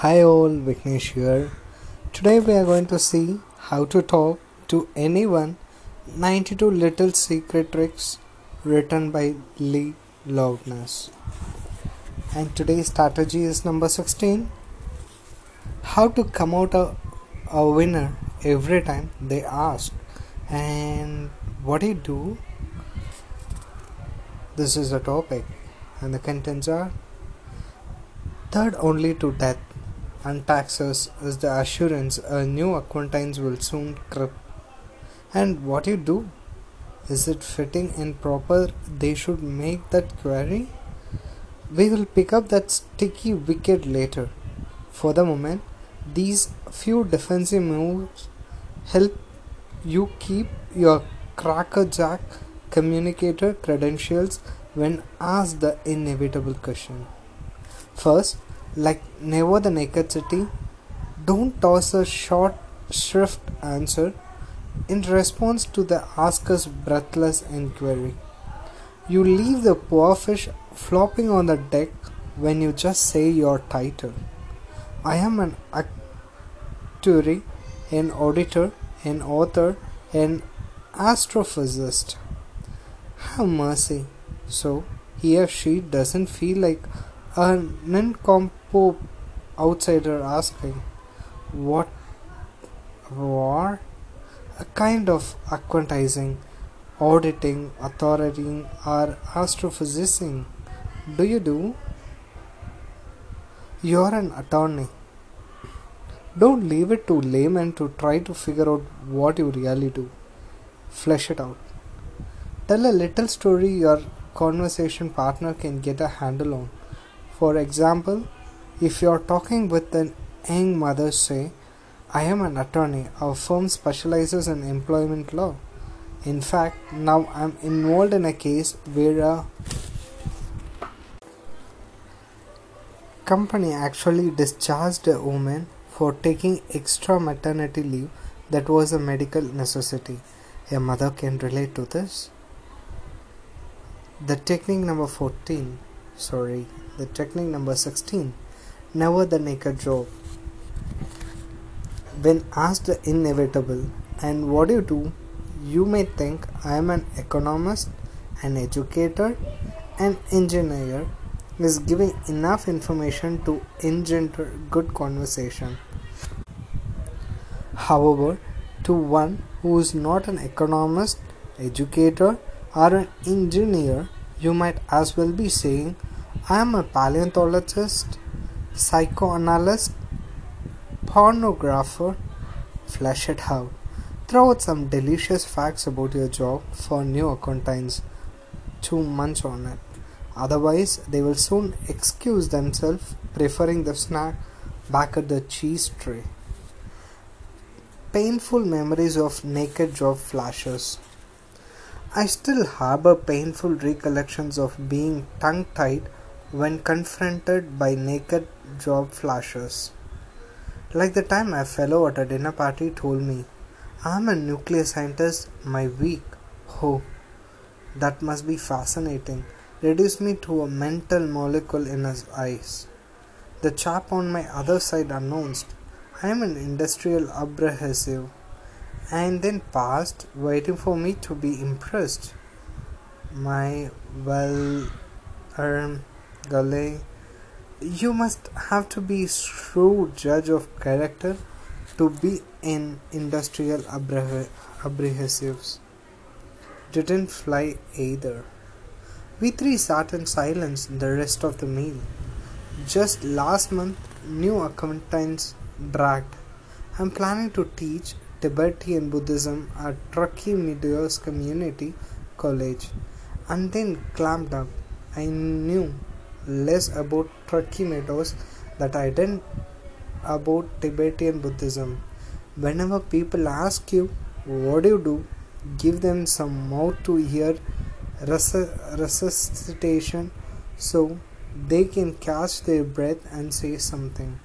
Hi all, Viknesh here. Today we are going to see how to talk to anyone 92 Little Secret Tricks written by Leil Lowndes. And today's strategy is number 16 How to come out a, a winner every time they ask. And what you do? This is a topic, and the contents are third only to death and taxes is the assurance a new acquaintance will soon creep. And what you do? Is it fitting and proper? They should make that query. We will pick up that sticky wicket later. For the moment, these few defensive moves help you keep your crackerjack communicator credentials when asked the inevitable question. First, like Never the Naked City, don't toss a short shrift answer in response to the asker's breathless inquiry. You leave the poor fish flopping on the deck when you just say your title. I am an actuary, an auditor, an author, an astrophysicist. Have mercy. So he or she doesn't feel like a nincompoop outsider asking, What war? A kind of acquainting, auditing, authority, or astrophysicing. Do you do? You're an attorney. Don't leave it to laymen to try to figure out what you really do. Flesh it out. Tell a little story your conversation partner can get a handle on. For example, if you are talking with an young mother, say, I am an attorney. Our firm specializes in employment law. In fact, now I'm involved in a case where a company actually discharged a woman for taking extra maternity leave that was a medical necessity. A mother can relate to this. The technique number 14 sorry, the technique number 16 never the naked joke. When asked the inevitable, and what do you do? You may think I am an economist, an educator, an engineer, is giving enough information to engender good conversation. However, to one who is not an economist, educator, or an engineer, you might as well be saying, I am a paleontologist, psychoanalyst, pornographer. Flesh it out. Throw out some delicious facts about your job for new acquaintance to munch on it. Otherwise, they will soon excuse themselves, preferring the snack back at the cheese tray. Painful memories of naked job flashes. I still harbor painful recollections of being tongue tied when confronted by naked job flashes. Like the time a fellow at a dinner party told me, I'm a nuclear scientist, my week. Oh, that must be fascinating. Reduced me to a mental molecule in his eyes. The chap on my other side announced, I am an industrial abrasive, and then passed, waiting for me to be impressed. My well earned Gully, you must have to be shrewd judge of character to be in industrial abrasives. Didn't fly either. We three sat in silence the rest of the meal. Just last month, new acquaintance bragged. I'm planning to teach Tibetan Buddhism at Truckee Meadows Community College, and then clamped up. I knew less about Truckee Meadows that I didn't about Tibetan Buddhism. Whenever people ask you, what do you do? Give them some mouth to ear resuscitation so they can catch their breath and say something.